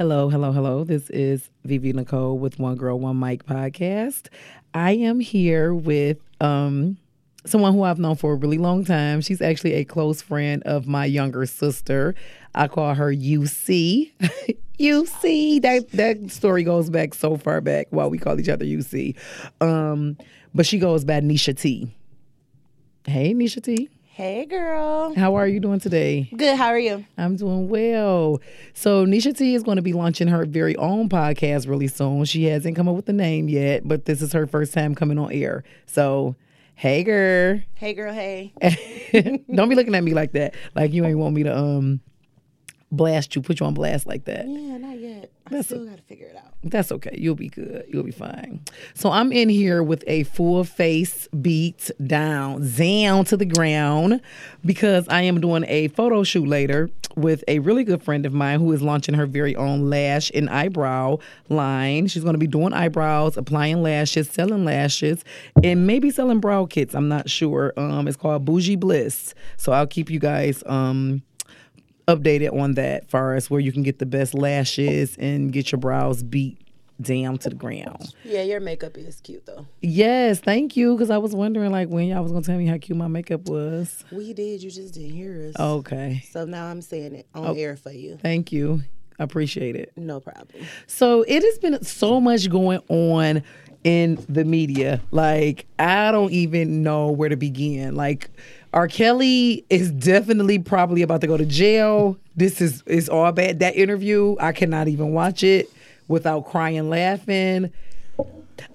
Hello, hello, hello. This is Vivi Nicole with One Girl, One Mic podcast. I am here with um, someone who I've known for a really long time. She's actually a close friend of my younger sister. I call her UC. UC. That that story goes back so far back while we call each other UC. Um, but she goes by Nisha T. Hey, Nisha T. Hey, girl. How are you doing today? Good. How are you? I'm doing well. So Nisha T is going to be launching her very own podcast really soon. She hasn't come up with the name yet, but this is her first time coming on air. So, hey, girl. Hey, girl. Hey. Don't be looking at me like that. Like you ain't want me to um blast you, put you on blast like that. Yeah, not yet. I That's still got to figure it out. That's okay. You'll be good. You'll be fine. So I'm in here with a full face beat down, down to the ground, because I am doing a photo shoot later with a really good friend of mine who is launching her very own lash and eyebrow line. She's going to be doing eyebrows, applying lashes, selling lashes, and maybe selling brow kits. I'm not sure. Um, it's called Bougie Bliss. So I'll keep you guys um updated on that far as where you can get the best lashes and get your brows beat down to the ground. Yeah, your makeup is cute, though. Yes, thank you. Because I was wondering like when y'all was gonna tell me how cute my makeup was. We did. You just didn't hear us. Okay, So now I'm saying it on Oh. air for you. thank you. I appreciate it. No problem. So it has been so much going on in the media. Like I don't even know where to begin. Like R. Kelly is definitely probably about to go to jail. This is is all bad. That interview, I cannot even watch it without crying, laughing.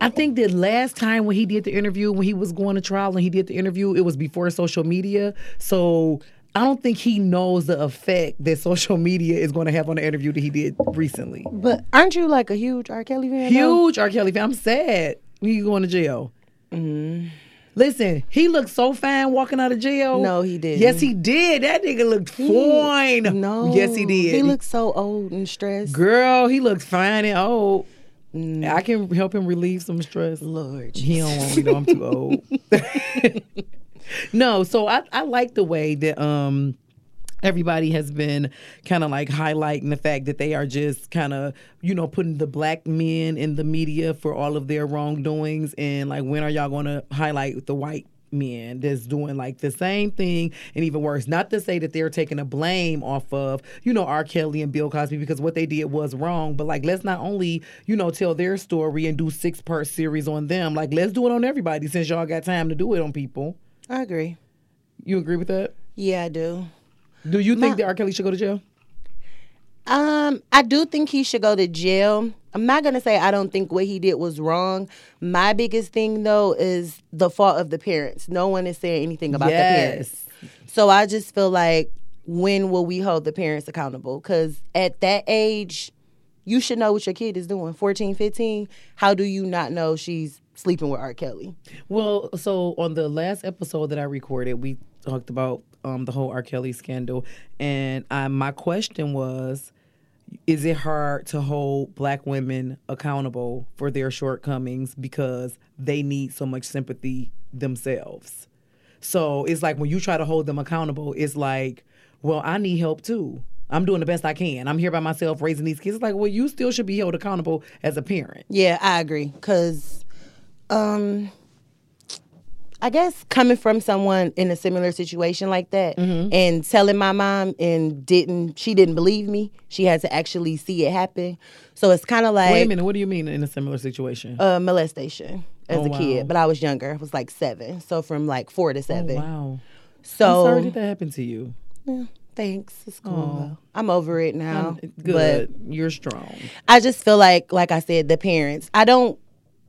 I think the last time when he did the interview, when he was going to trial and he did the interview, it was before social media. So I don't think he knows the effect that social media is going to have on the interview that he did recently. But aren't you like a huge R. Kelly fan? though? Huge R. Kelly fan. I'm sad. You going to jail. Mm-hmm. Listen, he looked so fine walking out of jail. No, he didn't. Yes, he did. That nigga looked fine. No. Yes, he did. He looked so old and stressed. Girl, he looked fine and old. I can help him relieve some stress. Lord. He don't want me though. I'm too old. no, so I, I like the way that um everybody has been kind of like highlighting the fact that they are just kind of you know putting the black men in the media for all of their wrongdoings and like when are y'all going to highlight the white men that's doing like the same thing and even worse not to say that they're taking a blame off of you know R. Kelly and Bill Cosby because what they did was wrong but like let's not only you know tell their story and do six part series on them like let's do it on everybody since y'all got time to do it on people I agree. you agree with that Yeah, I do. Do you think My- that R. Kelly should go to jail Um, I do think he should go to jail. I'm not gonna say I don't think what he did was wrong. My biggest thing though is the fault of the parents. No one is saying anything about the parents. So I just feel like when will we hold the parents accountable? Because at that age, you should know what your kid is doing. 14, 15. How do you not know she's sleeping with R. Kelly? Well, so on the last episode that I recorded, we talked about um, the whole R. Kelly scandal, and I, my question was, is it hard to hold black women accountable for their shortcomings because they need so much sympathy themselves? So it's like when you try to hold them accountable, it's like, well, I need help too. I'm doing the best I can. I'm here by myself raising these kids. It's like, well, you still should be held accountable as a parent. Yeah, I agree. Cause, um, I guess coming from someone in a similar situation like that Mm-hmm. and telling my mom and didn't she didn't believe me. She had to actually see it happen. So it's kind of like Wait a minute, what do you mean in a similar situation? uh, molestation as Oh, a wow. kid, but I was younger. I was like seven, so from like four to oh, seven. wow. So I'm sorry that that happened to you. yeah, thanks. It's cool. Aw. though. I'm over it now. Um, But Good. You're strong. I just feel like, like I said, the parents. I don't.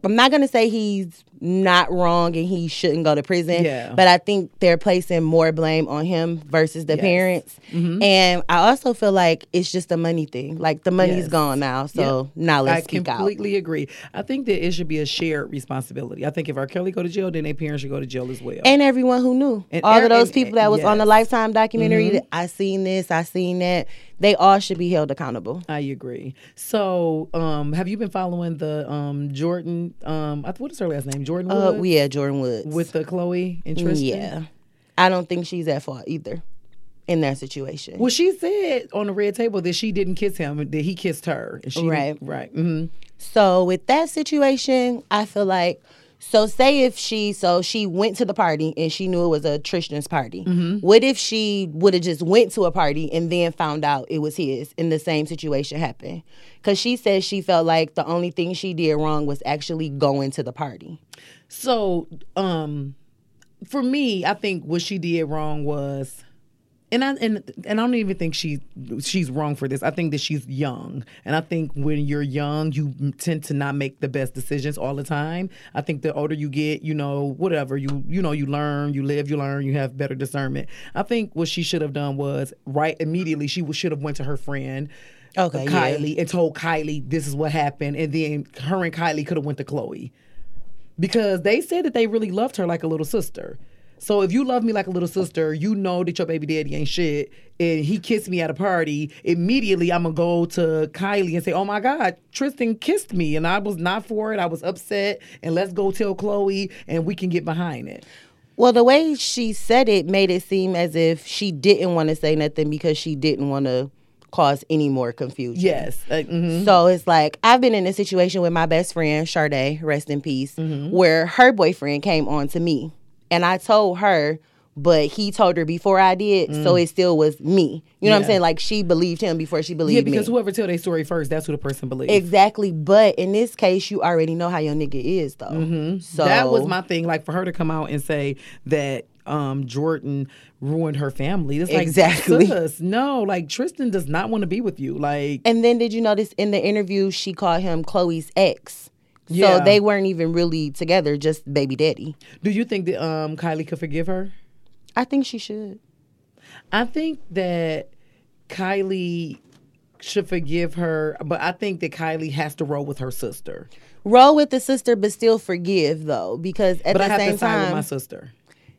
I'm not gonna say he's not wrong and he shouldn't go to prison. Yeah. But I think they're placing more blame on him versus the Yes. parents. Mm-hmm. And I also feel like it's just a money thing. Like the money's Yes. gone now, so Yep. now let's I speak out. completely agree. I think that it should be a shared responsibility. I think if R. Kelly go to jail, then their parents should go to jail as well. And everyone who knew, And all er- of those people that was on the. Lifetime documentary, that I seen this, I seen that. They all should be held accountable. I agree. So, um, have you been following the um, Jordyn? Um, I- what is her last name? Jordyn Uh, Woods? yeah, Jordyn Woods. with the Khloé and Tristan. yeah, I don't think she's at fault either. in that situation. Well, she said on the red table that she didn't kiss him, that he kissed her. And she Right. Right. hmm So with that situation, I feel like so say if she so she went to the party and she knew it was a Tristan's party. What if she would have just went to a party and then found out it was his and the same situation happened? Cuz she says she felt like the only thing she did wrong was actually going to the party. So, um, for me, I think what she did wrong was, and I and and I don't even think she she's wrong for this. I think that she's young, and I think when you're young, you tend to not make the best decisions all the time. I think the older you get, you know, whatever you you know, you learn, you live, you learn, you have better discernment. I think what she should have done was right immediately. She should have went to her friend. Okay, yeah. Kylie and told Kylie this is what happened, and then her and Kylie could have went to Khloé because they said that they really loved her like a little sister. So if you love me like a little sister, you know that your baby daddy ain't shit, and he kissed me at a party. Immediately, I'm gonna go to Kylie and say, "Oh my God, Tristan kissed me, and I was not for it. I was upset, and let's go tell Khloé, and we can get behind it." Well, the way she said it made it seem as if she didn't want to say nothing because she didn't want to cause any more confusion. Yes. Uh, mhm. So it's like I've been in a situation with my best friend Sade, rest in peace, Mm-hmm. where her boyfriend came on to me, and I told her, but he told her before I did, so it still was me. You know what I'm Mm. Saying? Like she believed him before she believed me. Yeah, because me. whoever tell their story first, that's who the person believes. Exactly, but in this case, you already know how your nigga is, though. So Mm-hmm. that was my thing. Like for her to come out and say that um, Jordyn ruined her family. It's like Exactly. sis, no, like Tristan does not want to be with you. Like And then did you notice in the interview she called him Khloé's ex? Yeah. So they weren't even really together, just baby daddy. Do you think that um, Kylie could forgive her? I think she should. I think that Kylie should forgive her, but I think that Kylie has to roll with her sister. Roll with the sister, but still forgive though, because at But I the have same to side with time, my sister.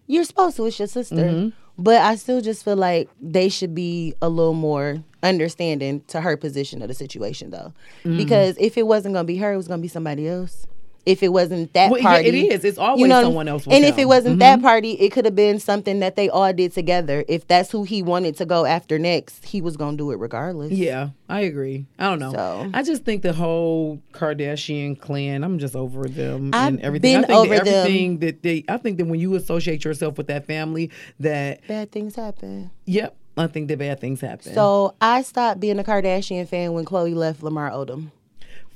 you're supposed to. It's your sister. Mm-hmm. But I still just feel like they should be a little more understanding to her position of the situation, though. Mm-hmm. Because if it wasn't gonna be her, it was gonna be somebody else. If it wasn't that Well, yeah, party, it is. It's always what I'm- someone else with And if it wasn't Mm-hmm. that party, it could have been something that they all did together. If that's who he wanted to go after next, he was gonna do it regardless. Yeah, I agree. I don't know. So- I just think the whole Kardashian clan, I'm just over them I've and everything. I been think over that them. everything that they I think that when you associate yourself with that family, that Bad things happen. yep, I think that bad things happen. So I stopped being a Kardashian fan when Khloé left Lamar Odom.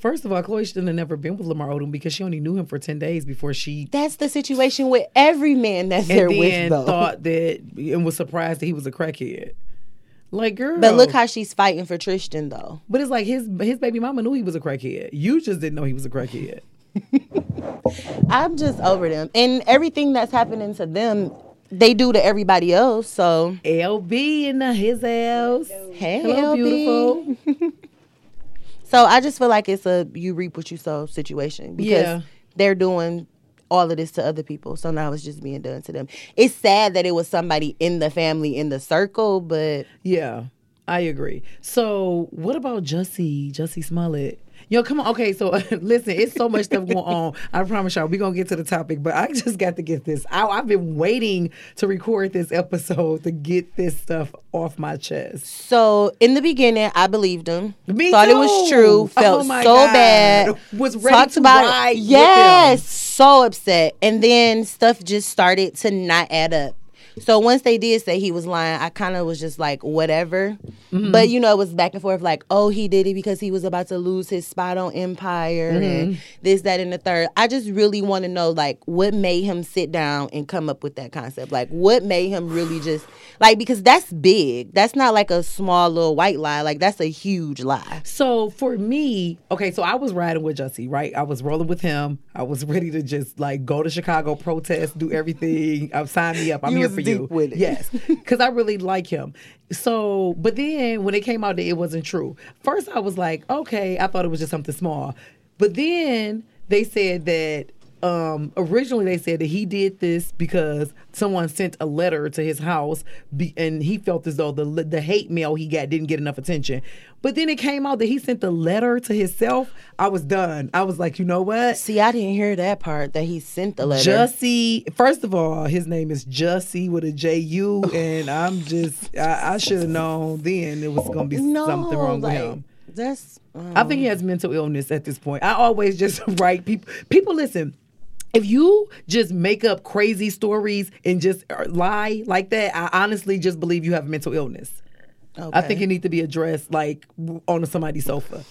First of all, Khloé shouldn't have never been with Lamar Odom because she only knew him for ten days before she That's the situation with every man that's and they're then with, though. thought that and was surprised that he was a crackhead. Like girl, But look how she's fighting for Tristan, though. But it's like his his baby mama knew he was a crackhead. You just didn't know he was a crackhead. I'm just over them. And everything that's happening to them, they do to everybody else. So, LB in the, his house. hey, Hello, LB. beautiful. So I just feel like it's a you reap what you sow situation because Yeah. they're doing all of this to other people. So now it's just being done to them. It's sad that it was somebody in the family in the circle, but Yeah, I agree. So, what about Jussie, Jussie Smollett? Yo, come on. Okay, so listen, it's so much stuff going on. I promise y'all, we're going to get to the topic, but I just got to get this out. I've been waiting to record this episode to get this stuff off my chest. so in the beginning I believed him. Me thought it was true. Oh Felt Oh so God. bad. Was ready Talked to about it. Yes, so upset. And then stuff just started to not add up. So once they did say he was lying, I kind of was just like, whatever. Mm-hmm. But you know, it was back and forth like, oh, he did it because he was about to lose his spot on Empire Mm-hmm. and this, that, and the third. I just really want to know like what made him sit down and come up with that concept. Like what made him really just like because that's big. That's not like a small little white lie. Like that's a huge lie. So for me, okay, so I was riding with Jussie, right? I was rolling with him. I was ready to just like go to Chicago, protest, do everything. Uh, sign me up. I'm You here was for deep you. with it. Yes, because I really like him. So, but then when it came out that it wasn't true, first I was like, okay, I thought it was just something small, but then they said that um, originally they said that he did this because someone sent a letter to his house, be, and he felt as though the the hate mail he got didn't get enough attention. But then it came out that he sent the letter to himself. I was done. I was like, you know what? See, I didn't hear that part that he sent the letter. Jussie. First of all, his name is Jussie with a J U, and I'm just I, I should have known then it was gonna be no, something wrong like, with him. That's. um, I think he has mental illness at this point. I always just write people. People listen. If you just make up crazy stories and just uh, lie like that, I honestly just believe you have mental illness. I think it needs to be addressed like on somebody's sofa.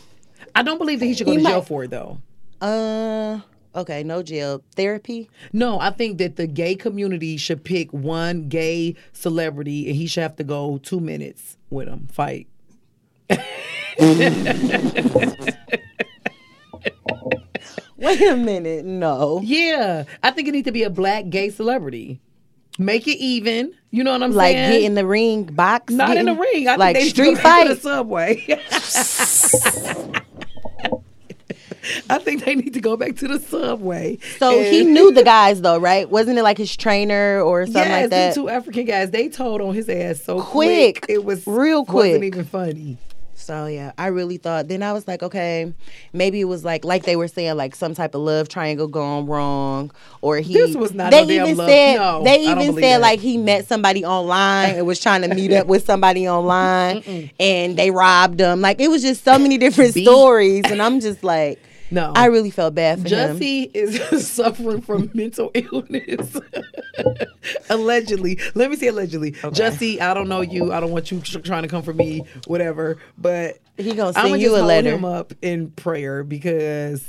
I don't believe that he should go He to jail for it though. Uh. Okay. No jail therapy. No, I think that the gay community should pick one gay celebrity and he should have to go two minutes with him, fight. Wait a minute. No. Yeah, I think it needs to be a black gay celebrity. Make it even. You know what I'm Like saying? Like get in the ring, box. Not get in the ring. I like think they should street go to the subway. I think they need to go back to the subway. So he knew the guys though, right? Wasn't it like his trainer or something yes, like that? these two African guys. They told on his ass so Quick. quick. It was Real quick. Wasn't even funny. So yeah, I really thought. Then I was like, okay, maybe it was like like they were saying like some type of love triangle gone wrong, or he. This was not They no even love- said no, they even said that. like he met somebody online and was trying to meet up with somebody online, and they robbed him. Like it was just so many different stories, and I'm just like, No. I really felt bad for him. Jussie is suffering from mental illness. allegedly. Let me say allegedly. Jussie, I don't know you. I don't want you trying to come for me, whatever. But He gonna send I'ma you just a hold letter. him up in prayer because,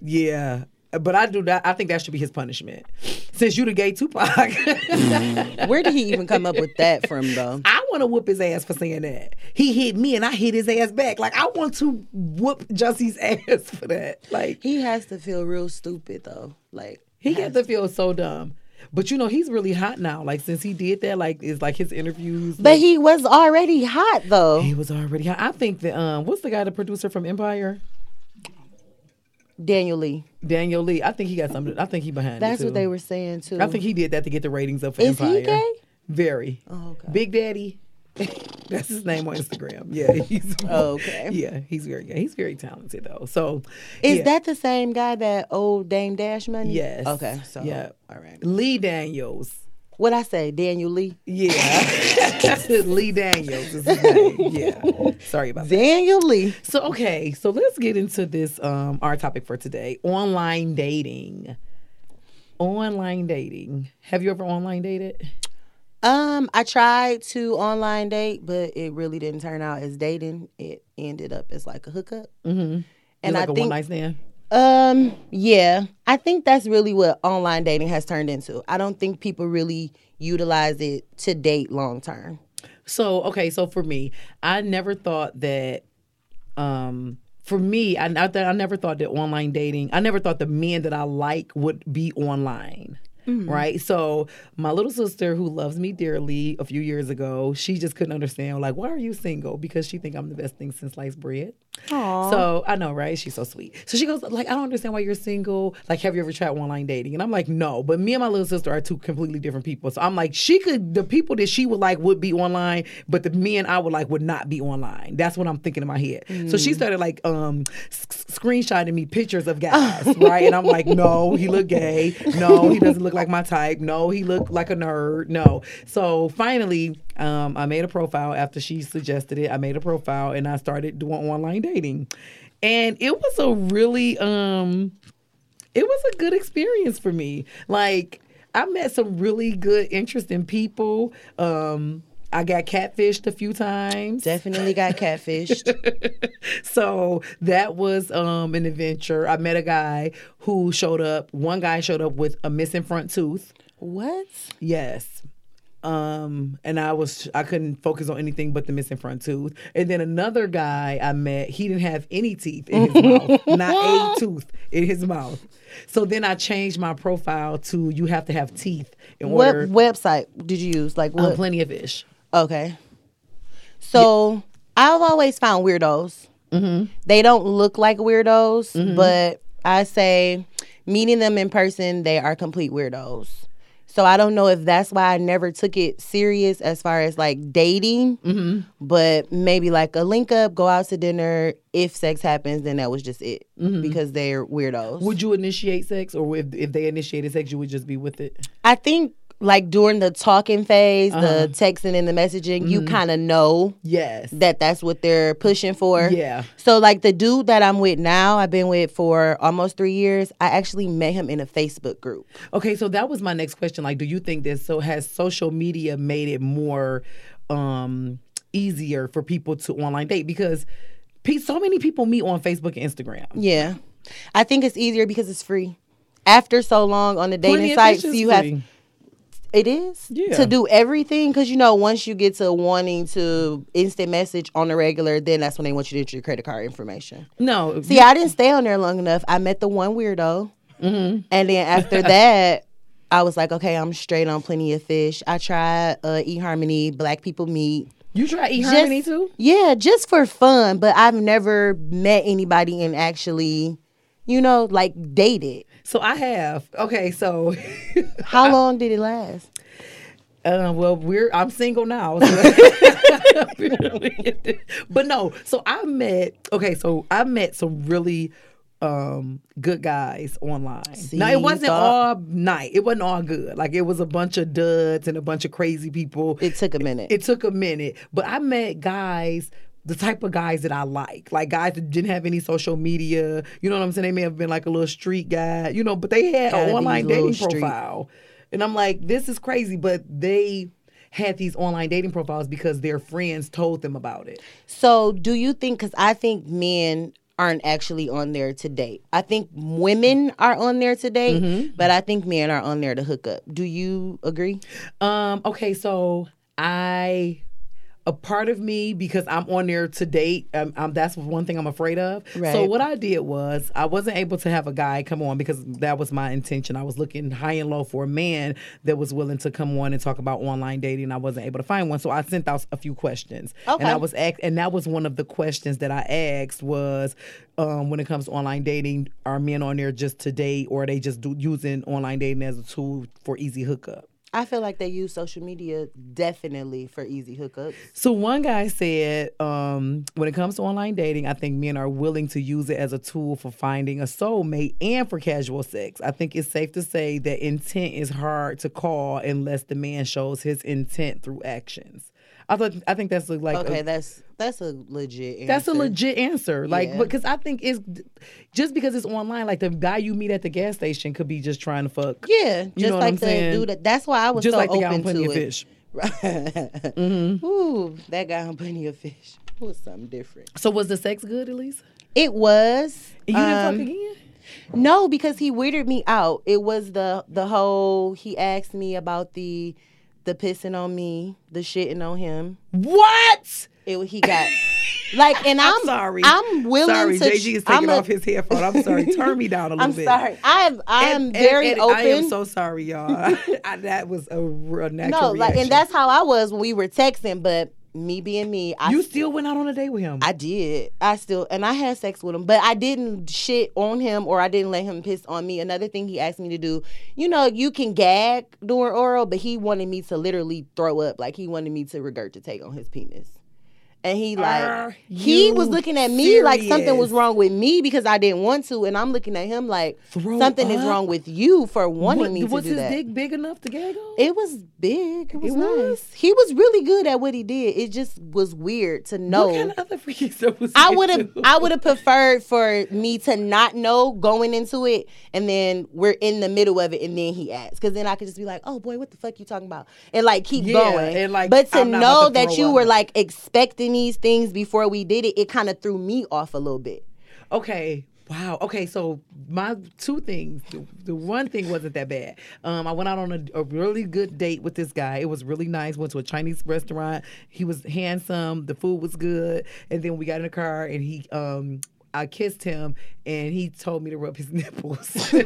yeah. But I do that. I think that should be his punishment. Since you the gay Tupac, Where did he even come up with that from though? I want to whoop his ass for saying that. He hit me and I hit his ass back. Like I want to whoop Jussie's ass for that. Like He has to feel real stupid though. Like He has to feel so dumb. But you know, he's really hot now. Like since he did that, like it's like his interviews. But like, he was already hot though. he was already hot. I think that um what's the guy, the producer from Empire? Daniel Lee. Daniel Lee. I think he got something. I think he behind That's what they were saying too. I think he did that to get the ratings up for Is Empire. he gay? Very. Oh, okay. Big Daddy. That's his name on Instagram. Yeah, he's Oh, okay. Yeah, he's very gay. He's very talented though. So Is yeah. that the same guy that old Dame Dash Money? Yes. Okay. So yeah. All right. Lee Daniels. What I say, Daniel Lee. Yeah. Lee Daniels is his name. Yeah. Sorry about that. Daniel Lee. So okay, so let's get into this um our topic for today. Online dating. Online dating. Have you ever online dated? Um, I tried to online date, but it really didn't turn out as dating. It ended up as like a hookup. Mm-hmm. And like I a think one night stand? Um, yeah. I think that's really what online dating has turned into. I don't think people really utilize it to date long term. So okay, so for me, I never thought that. Um, for me, I, I, I never thought that online dating. I never thought the men that I like would be online. Right. So my little sister, who loves me dearly, a few years ago, she just couldn't understand. Like, why are you single? Because she think I'm the best thing since sliced bread. Aww. So I know, right? She's so sweet. So she goes, like, I don't understand why you're single. Like, have you ever tried online dating? And I'm like, no. But me and my little sister are two completely different people. So I'm like, she could, the people that she would like would be online, but the men I would like would not be online. That's what I'm thinking in my head. So she started like um screenshotting me pictures of guys, right? And I'm like, no, he look gay. No, he doesn't look like my type. No, he looked like a nerd. No. So finally, um, I made a profile after she suggested it. I made a profile and I started doing online dating. And it was a really um it was a good experience for me. Like I met some really good interesting people. Um I got catfished a few times. Definitely got catfished. so that was um an adventure. I met a guy who showed up. One guy showed up with a missing front tooth. what? Yes. Um, and I was I couldn't focus on anything but the missing front tooth. And then another guy I met, he didn't have any teeth in his mouth, not a tooth in his mouth. So then I changed my profile to you have to have teeth in What order. website did you use? Like Um, what? plenty of fish. Okay. So I've always found weirdos. Mm-hmm. They don't look like weirdos, but I say meeting them in person, they are complete weirdos. So I don't know if that's why I never took it serious as far as like dating, Mm-hmm. but maybe like a link up, go out to dinner. If sex happens, then that was just it because they're weirdos. Mm-hmm. Would you initiate sex, or if if they initiated sex, you would just be with it? I think like during the talking phase, Uh-huh. the texting and the messaging, you Mm-hmm. kind of know Yes. that that's what they're pushing for. Yeah. So like the dude that I'm with now, I've been with for almost three years. I actually met him in a Facebook group. Okay, so that was my next question. Like, do you think that so has social media made it more um easier for people to online date because so many people meet on Facebook and Instagram. Yeah, I think it's easier because it's free. After so long on the dating sites, you have free. It is Yeah. to do everything because you know once you get to wanting to instant message on the regular, then that's when they want you to enter your credit card information. no. See, I didn't stay on there long enough. I met the one weirdo, Mm-hmm. and then after that, I was like, okay, I'm straight on plenty of fish. I tried uh, eHarmony, Black People Meet. you try Just- eHarmony too? Yeah, just for fun, but I've never met anybody and actually, you know, like dated. So I have. Okay, so How long did it last? Uh, well, we're I'm single now. so- but no, so I met okay, so I met some really um good guys online. now it wasn't all night. It wasn't all good. Like it was a bunch of duds and a bunch of crazy people. It took a minute. It took a minute, but I met guys, the type of guys that I like, like guys that didn't have any social media. You know what I'm saying? They may have been like a little street guy, you know, but they had Gotta an online dating street. profile, and I'm like, this is crazy, but they had these online dating profiles because their friends told them about it. So, do you think? Because I think men aren't actually on there to date. I think women are on there to date, Mm-hmm. but I think men are on there to hook up. Do you agree? Um, okay, so I a part of me because I'm on there to date. Um, um, that's one thing I'm afraid of. So what I did was I wasn't able to have a guy come on because that was my intention. I was looking high and low for a man that was willing to come on and talk about online dating. I wasn't able to find one, so I sent out a few questions. Okay. And I was asked, and that was one of the questions that I asked was, um, when it comes to online dating, are men on there just to date, or are they just do, using online dating as a tool for easy hookup? I feel like they use social media definitely for easy hookups. So one guy said, um, when it comes to online dating, I think men are willing to use it as a tool for finding a soulmate and for casual sex. I think it's safe to say that intent is hard to call unless the man shows his intent through actions. I thought I think that's like a- Okay, that's that's a legit. Answer. that's a legit answer. Like Yeah. because I think it's just because it's online, like the guy you meet at the gas station could be just trying to fuck. Yeah, just know what like I'm the saying? dude. That, that's why I was Just so like the guy on open Plenty to of it. Fish. Ooh, that guy on Plenty of Fish was something different. So was the sex good at least? It was. You didn't um, fuck again? No, because he weirded me out. It was the the whole. He asked me about the the pissing on me, the shitting on him. What? It he got like, and I'm, I'm sorry. I'm willing sorry, to. JG is taking a- off his headphone. I'm sorry. Turn me down a little bit. I'm bit. sorry. I'm I'm And- very and- and open. I am so sorry, y'all. I, that was a, a natural no, like, reaction. and that's how I was when we were texting. But me being me, I you still went out on a date with him. I did. I still and I had sex with him, but I didn't shit on him or I didn't let him piss on me. Another thing he asked me to do, you know, you can gag during oral, but he wanted me to literally throw up. Like he wanted me to regurgitate on his penis. And he like Are he was looking at me like something was wrong with me because I didn't want to, and I'm looking at him like Throw something is wrong with you for wanting What- me to was do his that. dick big enough to gag on? It was big. It was It nice. was? He was really good at what he did. It just was weird to know. What kind of other freaky stuff was I would have? I would have preferred for me to not know going into it and then we're in the middle of it and then he asks cuz then I could just be like, "Oh boy, what the fuck you talking about?" and like keep Yeah, going. and, like, but to I'm know that you up. were like expecting these things before we did it, it kind of threw me off a little bit. Okay. Wow. Okay. So my two things. The, the one thing wasn't that bad. Um, I went out on a, a really good date with this guy. It was really nice. Went to a Chinese restaurant. He was handsome. The food was good. And then we got in the car and he um. I kissed him and he told me to rub his nipples. I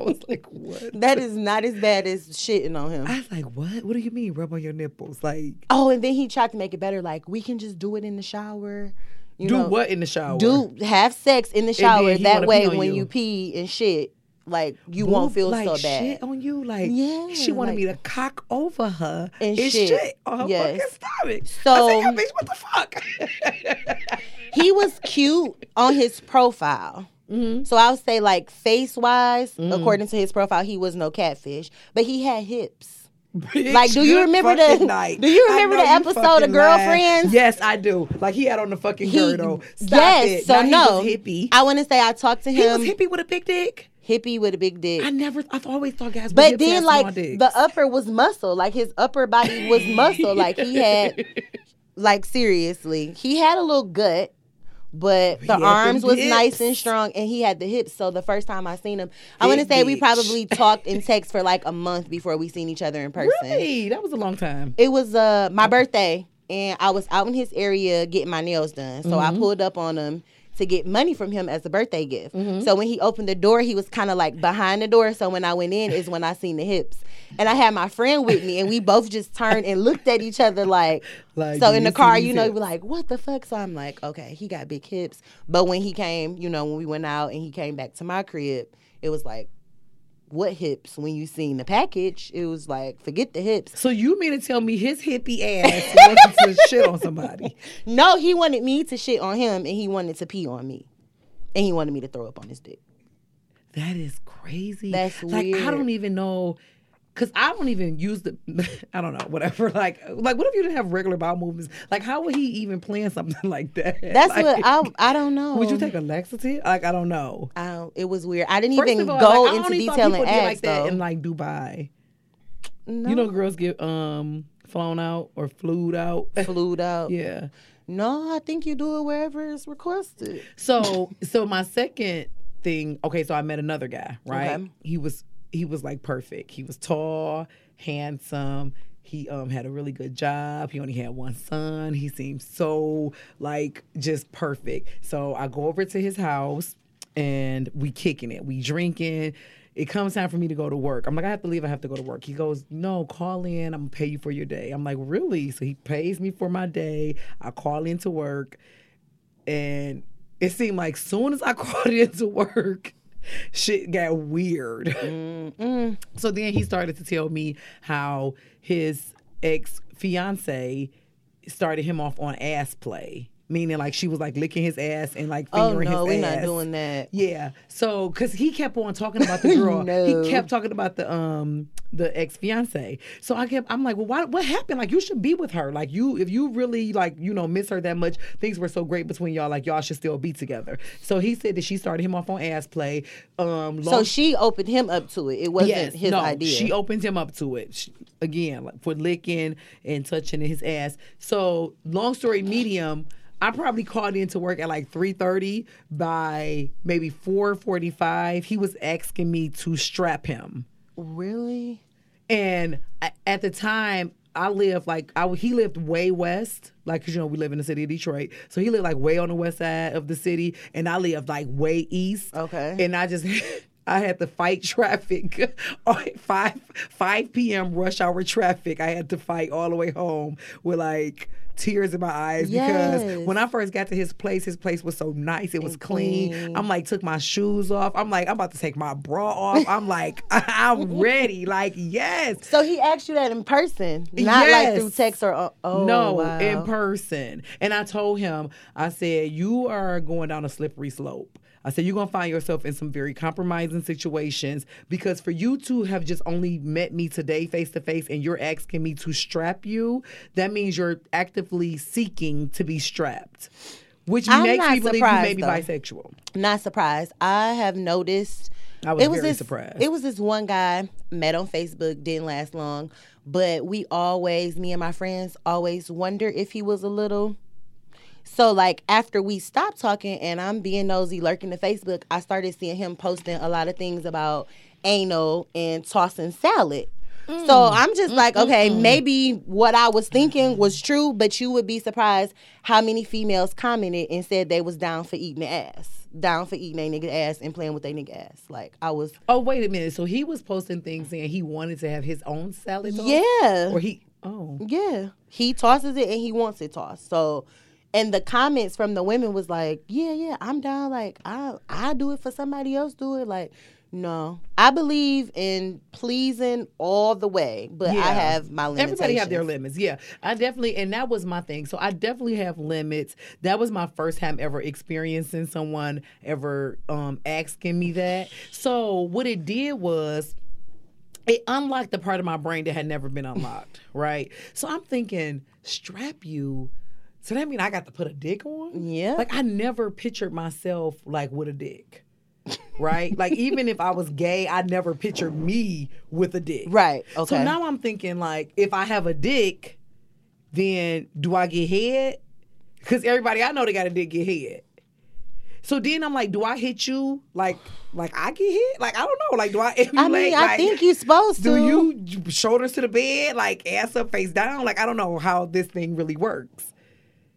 was like, what? That is not as bad as shitting on him. I was like, what? What do you mean rub on your nipples? Like, Oh, and then he tried to make it better like we can just do it in the shower. You Do know, what in the shower? do have sex in the shower. That way, when you. you pee and shit, like you won't feel like, so bad. Shit on you, like Yeah, she wanted me to cock over her And and shit. shit, on her Yes. fucking stomach. So- I said, "Yo, bitch, what the fuck?" he was cute on his profile. Mm-hmm. So I would say, like face wise, according to his profile, he was no catfish, but he had hips. Like, do you remember the- night. do you remember the episode of Girlfriends? lied. Yes, I do. Like he had on the fucking He- girdle. Stop yes, it. so Now he no, was hippie. I want to say I talked to him. he was hippie with a big dick. Hippie with a big dick. I never. I've always thought guys. But then, like the upper was muscle, like his upper body was muscle. Like he had, like seriously, he had a little gut, but the arms was nice and strong, and he had the hips. So the first time I seen him, I want to say we probably talked in text for like a month before we seen each other in person. really, that was a long time. It was uh my birthday, and I was out in his area getting my nails done. So Mm-hmm. I pulled up on him to get money from him as a birthday gift. Mm-hmm. So when he opened the door, he was kind of like behind the door. So when I went in, is when I seen the hips. And I had my friend with me, and we both just turned and looked at each other like. Like, so in the car, you know, you were like, "What the fuck?" So I'm like, "Okay, he got big hips." But when he came, you know, when we went out and he came back to my crib, it was like, "What hips?" When you seen the package, it was like, "Forget the hips." So you mean to tell me his hippie ass wanted to shit on somebody? No, he wanted me to shit on him and he wanted to pee on me. And he wanted me to throw up on his dick. That is crazy. That's like I don't even know. Cause I don't even use the, I don't know, whatever. Like, like what if you didn't have regular bowel movements? Like, how would he even plan something like that? That's Like, what I I don't know. Would you take a laxative? Like, I don't know. Don't, it was weird. I didn't First even of all, go like, into detail and ask like that though. in like Dubai. no, You know, girls get um flown out or flued out. flued out. yeah. No, I think you do it wherever it's requested. So so my second thing, okay, so I met another guy, right? Okay. He was he was like perfect. He was tall, handsome. He um had a really good job. He only had one son. He seemed so like just perfect. So I go over to his house and we kicking it. We drinking. It comes time for me to go to work. I'm like, I have to leave. I have to go to work. He goes, No, call in. I'm gonna pay you for your day. I'm like, Really? So he pays me for my day. I call into work and it seemed like soon as I called into work, shit got weird. So then he started to tell me how his ex fiance started him off on ass play. Meaning like she was like licking his ass and like fingering Oh fingering no, his we're ass. not doing that. Yeah. So, cause he kept on talking about the girl. No. He kept talking about the um the ex fiance. So I kept. I'm like, well, why, what happened? Like, you should be with her. Like, you if you really like you know miss her that much, things were so great between y'all. Like, y'all should still be together. So he said that she started him off on ass play. Um, So she opened him up to it. It wasn't yes, his no, idea. She opened him up to it She- again, like for licking and touching his ass. So, long story medium. I probably called in to work at like 3:30 by maybe 4:45 he was asking me to strap him. really? And at the time I lived like I he lived way west, like 'cause, you know we live in the city of Detroit, so he lived like way on the west side of the city, and I lived like way east. Okay. and I just I had to fight traffic, five five p.m. rush hour traffic. I had to fight all the way home with like tears in my eyes Yes. because when I first got to his place, his place was so nice. It was clean. clean. I'm like took my shoes off. I'm like I'm about to take my bra off. I'm like I'm ready. Like yes. So he asked you that in person, not like through text or uh, oh no, wow. in person. And I told him, I said, you are going down a slippery slope. I said, you're going to find yourself in some very compromising situations because for you to have just only met me today face to face and you're asking me to strap you, that means you're actively seeking to be strapped, which I'm makes me believe you may be though. bisexual. Not surprised. I have noticed. I was it was very this, surprised. It was this one guy met on Facebook, didn't last long, but we always, me and my friends, always wonder if he was a little. So like after we stopped talking and I'm being nosy, lurking to Facebook, I started seeing him posting a lot of things about anal and tossing salad. So mm. I'm just like, okay, maybe what I was thinking was true, but you would be surprised how many females commented and said they was down for eating ass, down for eating a nigga ass and playing with a nigga ass. Like I was, Oh, wait a minute. So he was posting things saying he wanted to have his own salad yeah, Or he, oh. yeah. He tosses it and he wants it tossed. So, And the comments from the women was like, "Yeah, yeah, I'm down. Like, I I do it for somebody else. Do it. Like, no, I believe in pleasing all the way, but I have my limits. Everybody have their limits. Yeah, I definitely, and that was my thing. So I definitely have limits. That was my first time ever experiencing someone ever um, asking me that. So what it did was it unlocked the part of my brain that had never been unlocked. right. So I'm thinking, strap you. So that mean I got to put a dick on? Yeah. Like I never pictured myself like with a dick. Right? like even if I was gay, I never pictured me with a dick. Right. Okay. So now I'm thinking like, if I have a dick, then do I get head? Because everybody I know they got a dick get head. So then I'm like, do I hit you like like I get hit? Like I don't know. Like do I emulate? I mean, I like, think you're supposed to. do you shoulders to the bed, like ass up, face down? Like I don't know how this thing really works.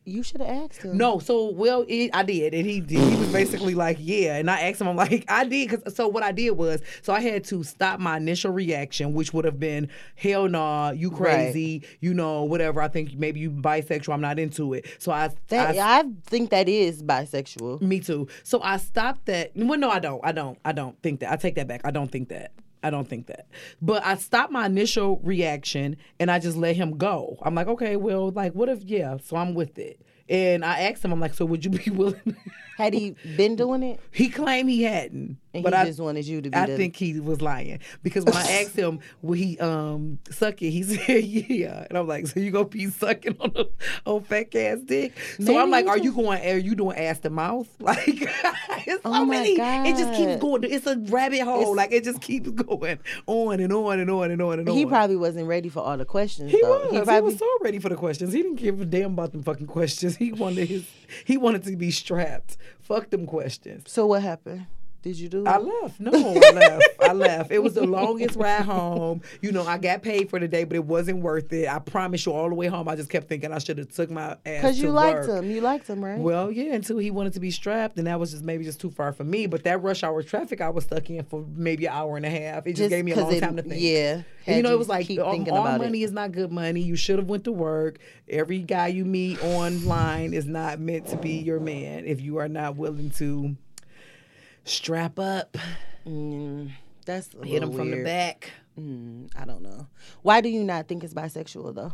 You should have asked him. No, so well, it, I did, and he did. He was basically like, "Yeah," and I asked him, "I'm like, I did." Cause so what I did was, so I had to stop my initial reaction, which would have been, "Hell nah, you crazy," you know, whatever. I think maybe you bisexual. I'm not into it. So I, That, I I, think that is bisexual. me too. So I stopped that. Well, no, I don't. I don't. I don't think that. I take that back. I don't think that. I don't think that. But I stopped my initial reaction and I just let him go. I'm like, okay, well, like, what if, yeah, so I'm with it. And I asked him, I'm like, so would you be willing? Had he been doing it? he claimed he hadn't. And but he I, just wanted you to be I the think he was lying because when I asked him will he um suck it, he said yeah, and I'm like, so you gonna be sucking on a on fat ass dick? So I'm like, are just- you going? Are you doing ass to mouth? Like, it's so Oh my many. It just keeps going. It's a rabbit hole. It's- like it just keeps going on and on and on and on and on. He probably wasn't ready for all the questions. He though. was. He, probably was so ready for the questions. He didn't give a damn about them fucking questions. He wanted his. He wanted to be strapped. Fuck them questions. So what happened? Did you do? I it? left. No, I left. I left. It was the longest ride home. You know, I got paid for the day, but it wasn't worth it. I promise you, all the way home, I just kept thinking I should have took my ass. Cause to you liked work. him. You liked him, right? Well, yeah, until he wanted to be strapped, and that was just maybe just too far for me. But that rush hour traffic I was stuck in for maybe an hour and a half. It just, gave me a long it- time to think. Yeah. And you know, it was like keep all, thinking all about money it. is not good money. You should have went to work. Every guy you meet online is not meant to be your man if you are not willing to strap up, Mm, that's a hit him little from the back. Mm, I don't know. Why do you not think it's bisexual though?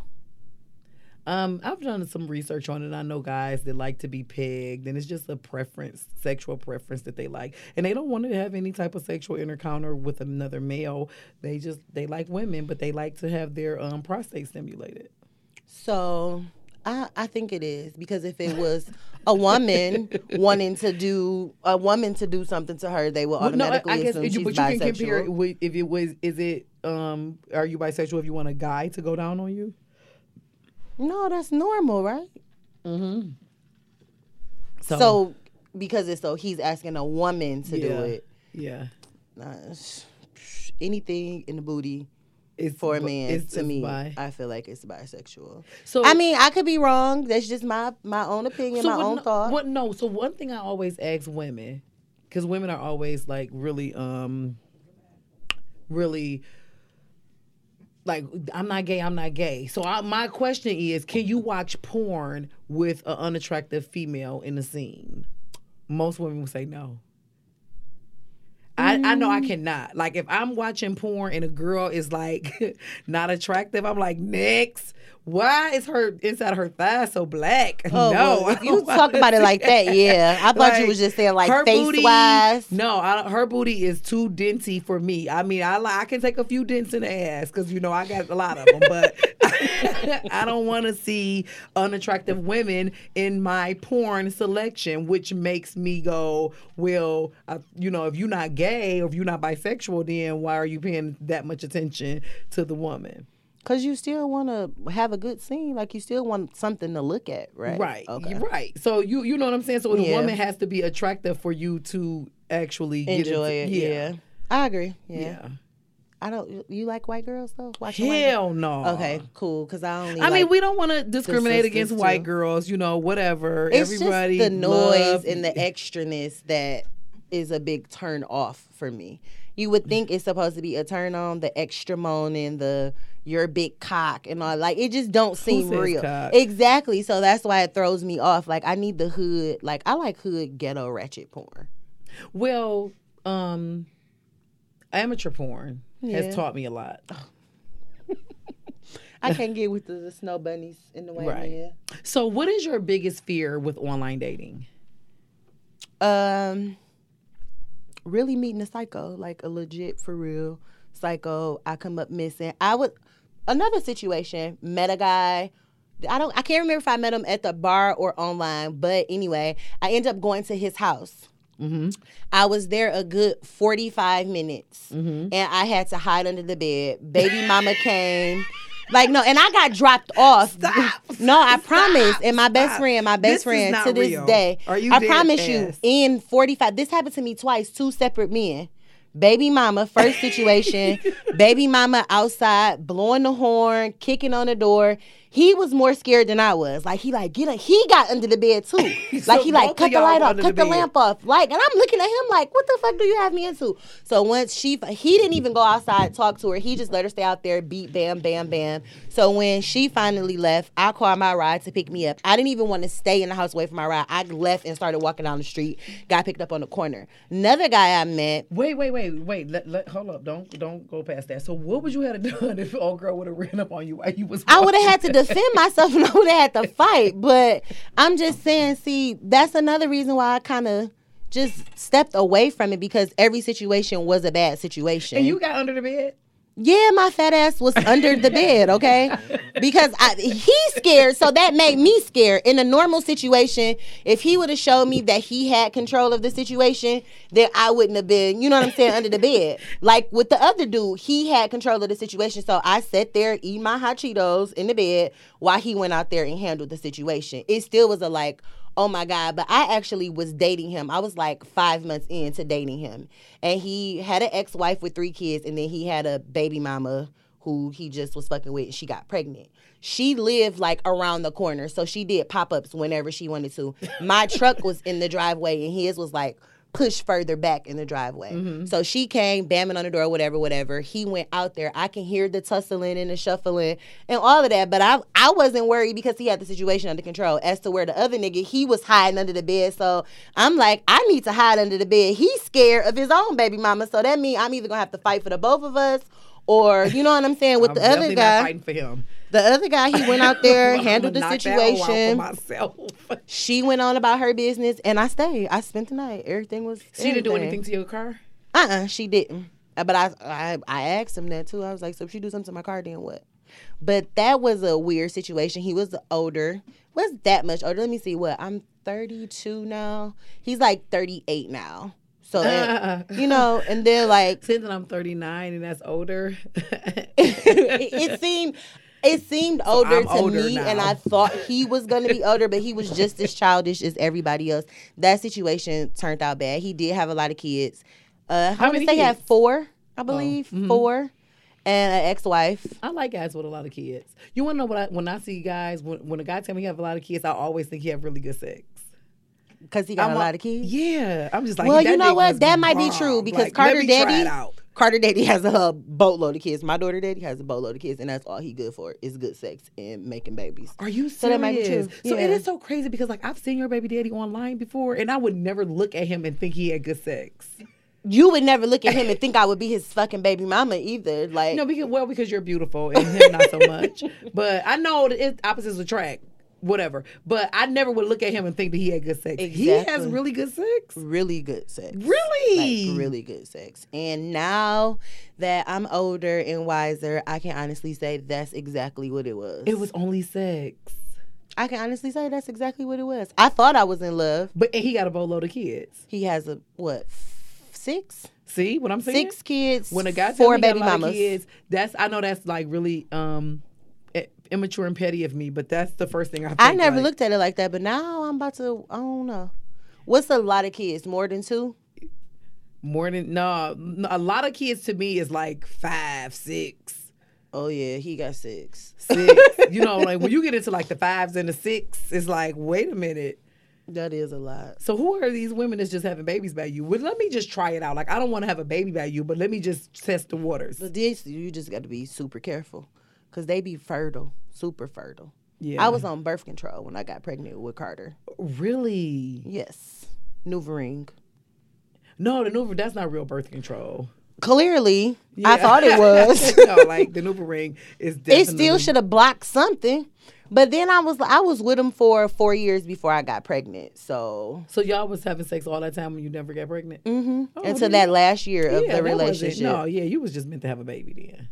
Um, I've done some research on it. I know guys that like to be pegged, and it's just a preference, sexual preference that they like, and they don't want to have any type of sexual encounter with another male. They just they like women, but they like to have their um prostate stimulated. So I I think it is because if it was a woman wanting to do a woman to do something to her, they will Well, no, I- automatically I guess, assume you, she's but you can compare bisexual. if it was is it um are you bisexual if you want a guy to go down on you? No, that's normal, right? Mm-hmm. So, because it's so he's asking a woman to do it. yeah, sh- anything in the booty it's for man it's- to it's me, bi. I feel like it's bisexual. So I mean, I could be wrong. That's just my my own opinion, my what, own no- thought. What no? So one thing I always ask women, because women are always like really, um, really. Like I'm not gay, I'm not gay. So I, my question is, can you watch porn with an unattractive female in the scene? Most women will say no. I, I know I mm. cannot. Like if I'm watching porn and a girl is like not attractive, I'm like, next. Why is her inside her thigh so black? Oh, no, well, you talk about it like that, yeah. I thought you was just saying like face booty- wise. No, I, her booty is too denty for me. I mean, I I can take a few dents in the ass because you know I got a lot of them, but I don't want to see unattractive women in my porn selection, which makes me go, well, I, you know, if you're not gay or if you're not bisexual, then why are you paying that much attention to the woman? Cause you still want to have a good scene, like you still want something to look at, right? Right. Okay. Right. So you you know what I'm saying? So the Yeah. woman has to be attractive for you to actually Enjoy it. Yeah. I agree. Yeah. Yeah. I don't. You like white girls though? Watching Hell no. Okay, cool. Cause I only. I mean, we don't want to discriminate against sisters, white girls, you know, whatever. It's Everybody just the noise and the extraness that is a big turn off for me. You would think it's supposed to be a turn on, the extra moaning, the your big cock and all. Like it just don't seem real. cock? Exactly. So that's why it throws me off. Like I need the hood. Like I like hood ghetto ratchet porn. Well, um, amateur porn Yeah. has taught me a lot. I can't get with the, the snow bunnies in the way. Right. man. So, what is your biggest fear with online dating? Um, really meeting a psycho, like a legit for real psycho. I come up missing. I would another situation. Met a guy. I don't. I can't remember if I met him at the bar or online, but anyway, I ended up going to his house. Mm-hmm. I was there a good 45 minutes mm-hmm. and I had to hide under the bed. Baby mama came. Like, no, and I got dropped off. Stop. No, I promise. And my best Stop. friend, my best is friend to this real. day. Are you I promise you, in 45, this happened to me twice, two separate men. Baby mama, first situation. baby mama outside, blowing the horn, kicking on the door. He was more scared than I was. Like he like get a, he got under the bed too. Like he like cut the light off, cut the the, lamp off. Like, and I'm looking at him like, what the fuck do you have me into? So once she he didn't even go outside talk to her. He just let her stay out there, beat bam bam bam. So when she finally left, I called my ride to pick me up. I didn't even want to stay in the house away from my ride. I left and started walking down the street. Got picked up on the corner. Another guy I met. Wait, wait, wait, wait. Let, let, hold up. Don't don't go past that. So, what would you have done if old girl would have ran up on you while you was? I would have had to? Defend myself and I would have had to fight. But I'm just saying, see, that's another reason why I kind of just stepped away from it because every situation was a bad situation. And you got under the bed. Yeah, my fat ass was under the bed, okay? Because I, he's scared, so that made me scared. In a normal situation, if he would have showed me that he had control of the situation, then I wouldn't have been, you know what I'm saying, under the bed. Like with the other dude, he had control of the situation. So I sat there eating my hot Cheetos in the bed while he went out there and handled the situation. It still was a like, oh my god but i actually was dating him. I was like five months into dating him. And he had an ex-wife with three kids and then he had a baby mama who he just was fucking with and she got pregnant. She lived like around the corner so she did pop-ups whenever she wanted to. My truck was in the driveway and his was like pushed further back in the driveway. Mm-hmm. So she came bamming on the door whatever whatever. He went out there. I can hear the tussling and the shuffling and all of that but i i wasn't worried because he had the situation under control. As to where the other nigga he was hiding under the bed. So i'm like i need to hide under the bed. He's scared of his own baby mama. So that means i'm either gonna have to fight for the both of us or you know what i'm saying with I'm the other guy. fighting for him. The other guy he went out there handled the knock that hoe out for situation myself. she went on about her business and i stayed i spent the night everything was She didn't do anything to your car. Uh-uh, she didn't. Uh, But I, I I asked him that too. I was like, so if she do something to my car, then what? But that was a weird situation. He was older. Was that much older? Let me see. What? I'm 32 now. He's like 38 now. So and- you know, and then like Since I'm 39 and that's older. it, it seemed it seemed older I'm to older me, and. I thought he was gonna be older, but he was just as childish as everybody else. That situation turned out bad. He did have a lot of kids. Uh, How I many say he had four, I believe, mhm. four, and an ex-wife. I like guys with a lot of kids. You want to know what I, when I see guys, when, when a guy tell me he have a lot of kids, I always think he have really good sex. Because he got I'm a lot of kids. Yeah. I'm just like, well, you know what? That might be true because Like, Carter let me try Daddy, it out. Carter Daddy has a boatload of kids. My daughter Daddy has a boatload of kids, and that's all he good for is good sex and making babies. Are you serious? So that might be true. So it Yeah. is so crazy because like I've seen your baby daddy online before, and I would never look at him and think he had good sex. You would never look at him and think I would be his fucking baby mama either. Like, No, because well, because you're beautiful and him not so much. But I know that it, opposites attract. Whatever. But I never would look at him and think that he had good sex. He has really good sex. really good sex. Really? Like really good sex. And now that I'm older and wiser, I can honestly say that's exactly what it was. It was only sex. I can honestly say that's exactly what it was. I thought I was in love. But he got a boatload of kids. He has a what? f- Six? See what I'm saying? Six kids. when a guy four me he got baby mamas. kids, that's I know that's like really um immature and petty of me, but that's the first thing I. I never like, looked at it like that, but now I'm about to. I don't know. What's a lot of kids? More than two? more than no, no, a lot of kids to me is like five, six, Oh yeah, he got six. six. you know, like when you get into like the fives and the six, it's like, wait a minute. That is a lot. So who are these women that's just having babies by you? Well, let me just try it out. Like I don't want to have a baby by you, but let me just test the waters. But this, you just got to be super careful. Because they be fertile, super fertile. Yeah. I was on birth control when I got pregnant with Carter. really Yes, NuvaRing. no the Nuva. That's not real birth control. Clearly, I thought it was. no, like the Nuva ring is definitely. it still should have blocked something. But then I was I was with him for four years before I got pregnant. So So y'all was having sex all that time when you never got pregnant. Mm-hmm. Oh, until that last year of Yeah, the relationship. No, yeah, you was just meant to have a baby then.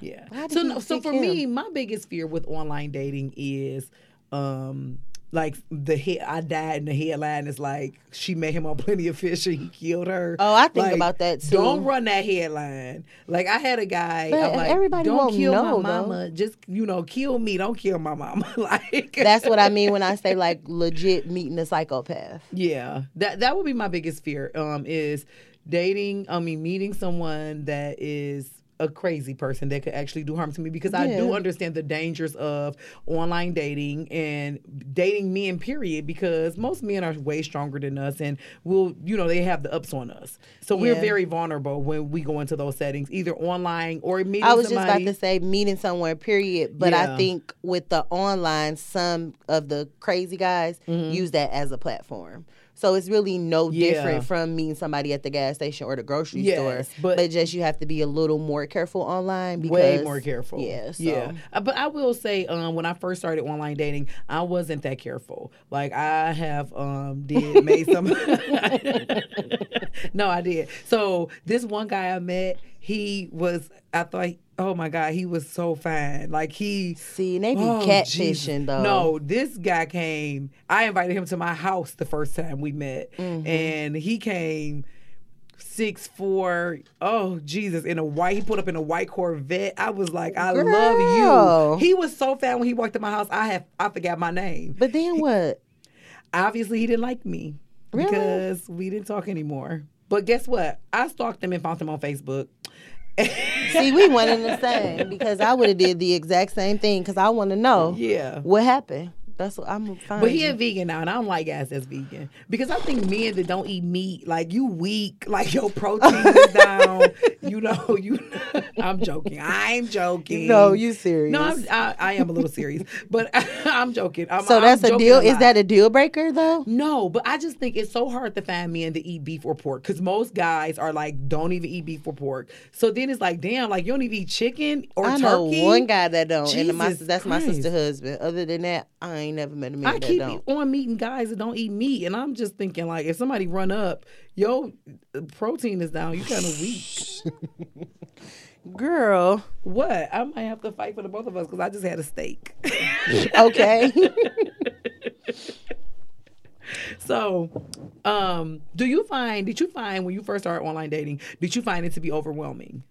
Yeah. So no, so for him? me, my biggest fear with online dating is um like the head I died in the headline is like she made him on plenty of fish and he killed her. Oh, I think Like, about that too. Don't run that headline. Like I had a guy. But I'm like, everybody don't kill know, my mama. Just you know, kill me. Don't kill my mama. like That's what I mean when I say like legit meeting a psychopath. Yeah, that that would be my biggest fear. Um, is dating. I mean, meeting someone that is a crazy person that could actually do harm to me because I do understand the dangers of online dating and dating men. Period. Because most men are way stronger than us, and will you know they have the ups on us. So we're very vulnerable when we go into those settings, either online or meeting. I was just about to say meeting somewhere, period. But Yeah. I think with the online, some of the crazy guys mm-hmm. use that as a platform. So it's really no. Yeah. different from meeting somebody at the gas station or the grocery Yes, store. but- But, just you have to be a little more careful online because way more careful. Yeah, so. yeah. Uh, But I will say, um, when I first started online dating, I wasn't that careful. Like I have um did made some. no, I did. So this one guy I met, he was. I thought, oh my god, he was so fine. Like he. See, and they be Oh, catfishing Jesus. though. No, this guy came. I invited him to my house the first time we met, Mm-hmm. and he came six four. Oh Jesus! In a white, he put up in a white Corvette. I was like, I love you. He was so fat when he walked in my house. I have I forgot my name. But then what? Obviously, he didn't like me Really? because we didn't talk anymore. But guess what? I stalked him and found him on Facebook. See, we one and the same because I would have did the exact same thing because I want to know Yeah. what happened. That's what I'm fine. But he a vegan now, and I don't like guys that's vegan because I think men that don't eat meat, like you weak, like your protein is down. You know, you. I'm joking. I'm joking. No, you serious. No, I'm, I, I am a little serious, but I'm joking. I'm, so I'm that's a deal. lot. Is that a deal breaker though? No, but I just think it's so hard to find men that eat beef or pork because most guys are like don't even eat beef or pork. So then it's like, damn, like you don't even eat chicken or I turkey. one guy that don't, and my, Jesus that's my sister husband. Other than that, I ain't never met a man I that keep don't. on meeting guys that don't eat meat, and I'm just thinking like, if somebody run up, yo, protein is down. You kind of weak. Girl, what? I might have to fight for the both of us because I just had a steak. okay. so, um, do you find? Did you find when you first started online dating? Did you find it to be overwhelming?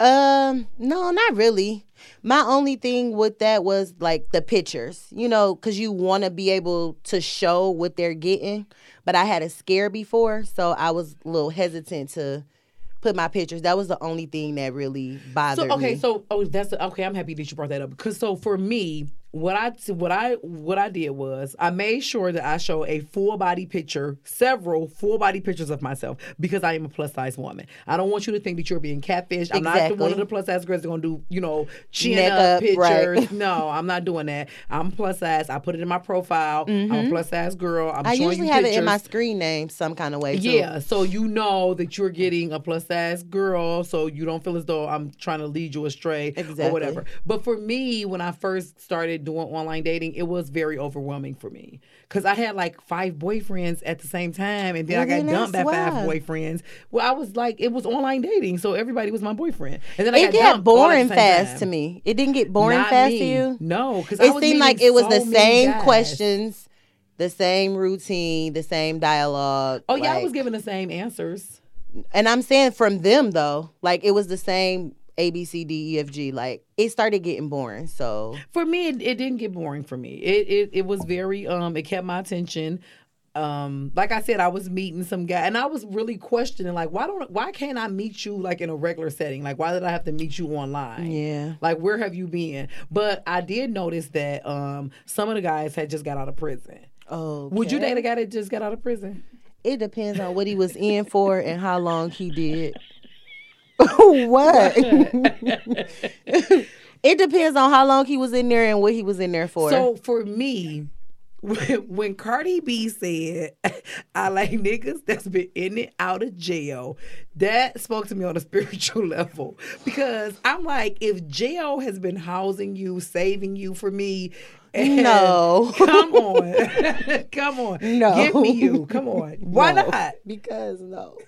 Um, no, not really. My only thing with that was like the pictures, you know, because you want to be able to show what they're getting. But I had a scare before, so I was a little hesitant to put my pictures. That was the only thing that really bothered me. So okay, me. so oh, that's okay. I'm happy that you brought that up because so for me, what I what I what I did was I made sure that I show a full body picture, several full body pictures of myself because I am a plus size woman. I don't want you to think that you're being catfish. I'm not the, one of the plus size girls that gonna do you know chin Neck up, pictures. right. No, I'm not doing that. I'm plus size. I put it in my profile. I'm a plus size girl. I'm Mm-hmm. I usually have pictures. it in my screen name some kind of way. Too. Yeah, so you know that you're getting a plus size girl, so you don't feel as though I'm trying to lead you astray or whatever. But for me, when I first started doing online dating, it was very overwhelming for me because I had like five boyfriends at the same time, and then Well, I got then dumped by five boyfriends. Well, I was like, it was online dating, so everybody was my boyfriend, and then I It got got dumped all at boring fast time. to me. It didn't get boring Not fast me. to you. No, because It seemed like it was the same questions. questions, the same routine, the same dialogue. Oh yeah, I was giving the same answers. and I'm saying from them though, like it was the same A B C D E F G. Like it started getting boring. So. For me it, it didn't get boring for me. It, it it was very um it kept my attention. Um like i said i was meeting some guy and i was really questioning like why don't why can't i meet you like in a regular setting? Like why did i have to meet you online? Yeah, like where have you been? But i did notice that um some of the guys had just got out of prison. Oh, would you date a guy that just got out of prison? It depends on what he was in for and how long he did. what? It depends on how long he was in there and what he was in there for. So for me, when, when Cardi B said, I like niggas that's been in and out of jail, that spoke to me on a spiritual level. Because I'm like, if jail has been housing you, saving you for me, No. come on. come on. No. Give me you. Come on. Why No, not? Because no.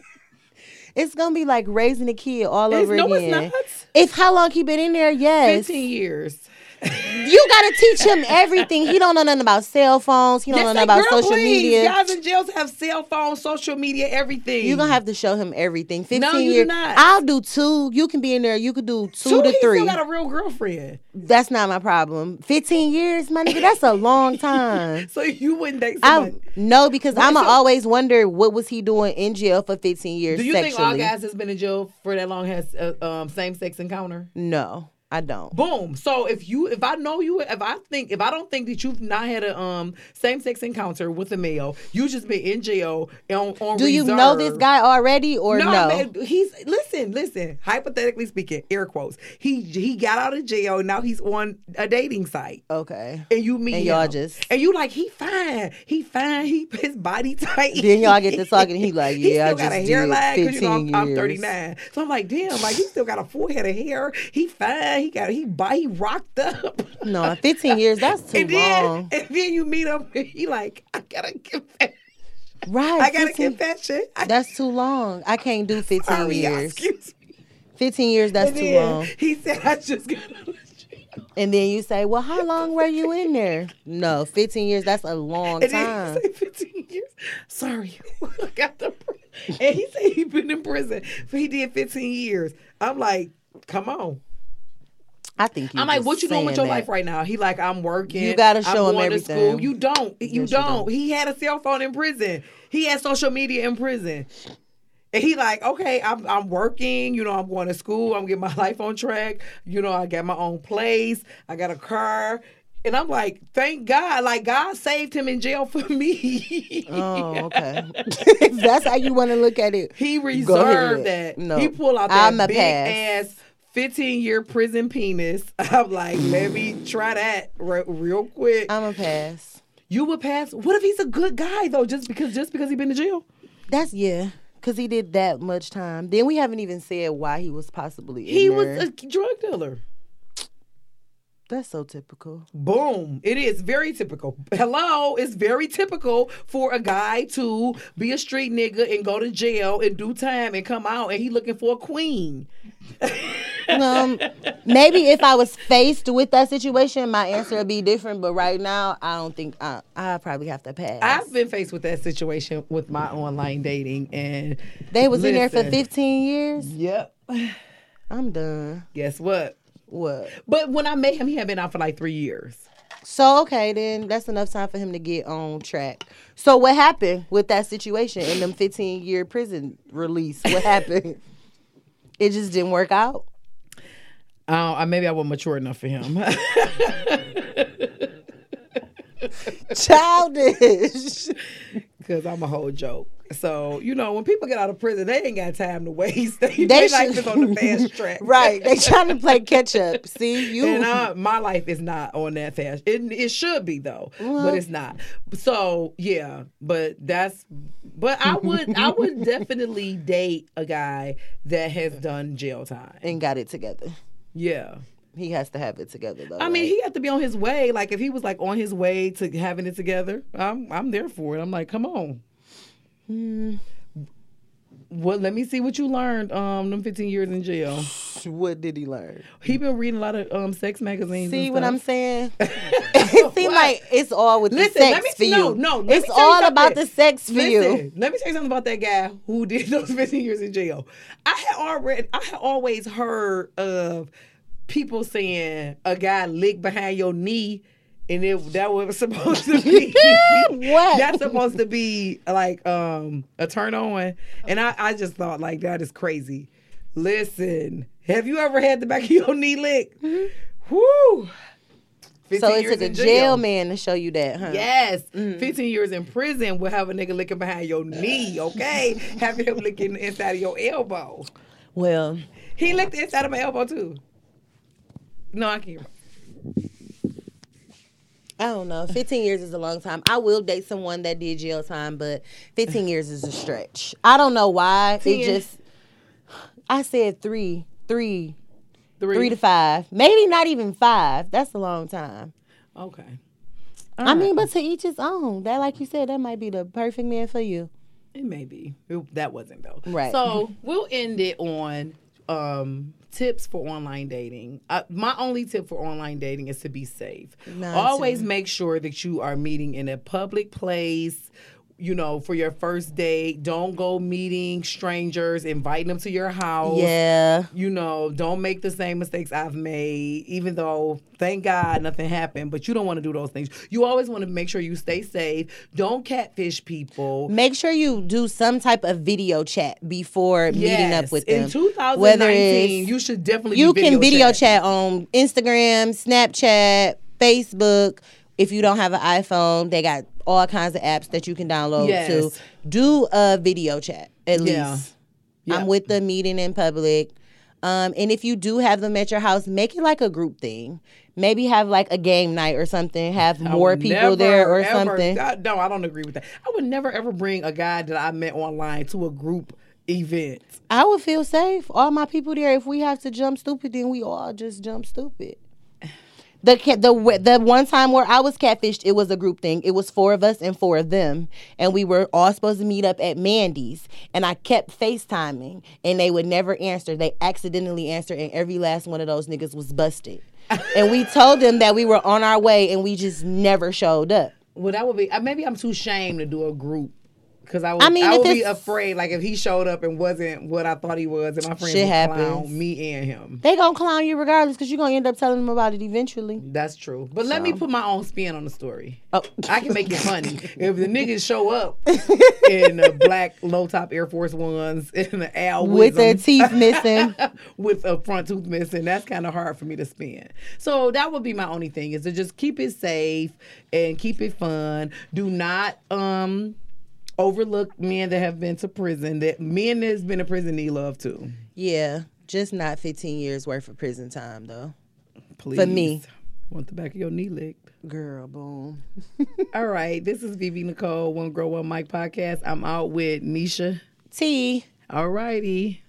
It's gonna be like raising a kid all It's- over no, it's not. If how long he been in there, yes. 15 years. You gotta teach him everything. He don't know nothing about cell phones. He don't Yes, know nothing about girl, social please. media. Guys in jails have cell phones, social media, everything. You're gonna have to show him everything. Fifteen No, years. not. I'll do two. You can be in there. You could do two, Two, to he three. still got a real girlfriend. That's not my problem. Fifteen years, my nigga. That's a long time. So you wouldn't date I somebody. no, because I'ma so- always wonder what was he doing in jail for 15 years Do you sexually. think all guys that's been in jail for that long has uh, um, same sex encounter? no, I don't. Boom. So if you, if I know you, if I think, if I don't think that you've not had a um same sex encounter with a male, you just been in jail on on. Do you know this guy already or no? man, he's listen, listen. Hypothetically speaking, air quotes. He he got out of jail. Now he's on a dating site. Okay. And you meet And y'all him. just- and you like he fine, he fine, he his body tight. Then y'all get to talking, he like, he yeah, I still got a hairline because you know I'm, I'm 39. So I'm like, damn, like he still got a full head of hair. He fine, he got he he rocked up. No, 15 years, that's too and then long. and then you meet him, and he like, I gotta confess, Right. I gotta 15 confession. I, That's too long. I can't do 15 sorry, years. excuse me. 15 years, that's And too long. He said, I just got out of jail. And then you say, well, how long were you in there? No, 15 years, that's a long And time. say 15 years. Sorry, I got the. And he said he been in prison. But he did 15 years. I'm like, come on. I think you I'm like, what you doing with your saying life right now? He like, I'm working. You gotta show I'm show him going to. School. You don't. You Yes, don't. don't. He had a cell phone in prison. He had social media in prison. And he like, okay, I'm I'm working, you know, I'm going to school, I'm getting my life on track, you know, I got my own place, I got a car. And I'm like, thank God, like God saved him in jail for me. Oh, okay. that's how you want to look at it. He reserved that. No. He pulled out that I'm a big pass. ass 15 year prison penis. I'm like, let me try that re- real quick. I'm a pass. you would pass. What if he's a good guy though? Just because just because he been to jail? That's yeah, because he did that much time. Then we haven't even said why he was possibly in He there. was a drug dealer. That's so typical. Boom. It is very typical. Hello, it's very typical for a guy to be a street nigga and go to jail and do time and come out and he looking for a queen. Um, maybe if I was faced with that situation, my answer would be different. But right now, I don't think I. I probably have to pass. I've been faced with that situation with my online dating and they was in there for 15 years. Yep. I'm done. Guess what? What? But when I met him, he had been out for like three years. So okay, then that's enough time for him to get on track. So what happened with that situation in them 15 year prison release? What happened? it just didn't work out. Uh, maybe I wasn't mature enough for him. Childish. Because I'm a whole joke. So, you know, when people get out of prison, they ain't got time to waste. They, They life is on the fast track. right. They trying to play catch up. See you. And uh, my life is not on that fast. It, it should be though, but it's not. So yeah, but that's. But I would I would definitely date a guy that has done jail time. and got it together. Yeah. He has to have it together though. I mean, he had to be on his way. Like if he was like on his way to having it together, I'm I'm there for it. I'm like, come on. Hmm. Well, let me see what you learned. Um, them 15 years in jail. what did he learn? He been reading a lot of um sex magazines. See what I'm saying? it seems like it's all with Listen, the sex let me for you. no, no. it's me tell you all about the sex for you. Let me tell you something about that guy who did those 15 years in jail. I had already, I had always heard of people saying a guy licked behind your knee. And it, that was supposed to be What? That's supposed to be like um a turn on, and I I just thought like that is crazy. Listen, have you ever had the back of your knee licked? Whoo! Mm-hmm. So 15 it took a in jail man to show you that, huh? Yes, Mm. 15 years in prison will have a nigga licking behind your knee, okay? have him licking the inside of your elbow. Well, He licked the inside of my elbow too. No, I can't. I don't know. 15 years is a long time. I will date someone that did jail time, but 15 years is a stretch. I don't know why. It just. I said three, three, Three. three to five. Maybe not even five. That's a long time. Okay. I mean, but to each his own. That, like you said, that might be the perfect man for you. It may be. It- that wasn't though. Right. So we'll end it on um, tips for online dating. Uh, my only tip for online dating is to be safe. Mine Always make sure that you are meeting in a public place. You know, for your first date, don't go meeting strangers, inviting them to your house. Yeah. You know, don't make the same mistakes I've made, even though, thank God, nothing happened. But you don't want to do those things. You always want to make sure you stay safe. Don't catfish people. Make sure you do some type of video chat before meeting up with them. In 2019, you should definitely you be can video chat. chat on Instagram, Snapchat, Facebook. If you don't have an iPhone, they got all kinds of apps that you can download Yes. to do a video chat at Yeah. least. Yeah. I'm with the meeting in public. Um, and if you do have them at your house, make it like a group thing. Maybe have like a game night or something. Have more people never, there or ever- something. I, no, I don't agree with that. I would never ever bring a guy that I met online to a group event. I would feel safe. All my people there. If we have to jump stupid, then we all just jump stupid. The the the one time where I was catfished, it was a group thing. It was four of us and four of them, and we were all supposed to meet up at Mandy's. And I kept FaceTiming, and they would never answer. They accidentally answered, and every last one of those niggas was busted. and we told them that we were on our way, and we just never showed up. Well, that would be. uh, Maybe I'm too ashamed to do a group because I would. I, I mean, if would be afraid. Like if he showed up and wasn't what I thought he was, and my friends Shit would happens. clown me and him. They gonna clown you regardless, cause you're gonna end up telling them about it eventually. That's true. But let me put my own spin on the story. Oh. I can make it funny. if the niggas show up in the black low top Air Force Ones in the Al With their teeth missing. with a front tooth missing, that's kind of hard for me to spin. So that would be my only thing is to just keep it safe and keep it fun. Do not um overlook men that have been to prison. That men that's been to prison need love too. Yeah, just not 15 years worth of prison time though. Please. For me. Want the back of your knee licked. Girl, boom. All right, this is Vivi Nicole, One Girl One Mic podcast. I'm out with Nisha. T. All righty.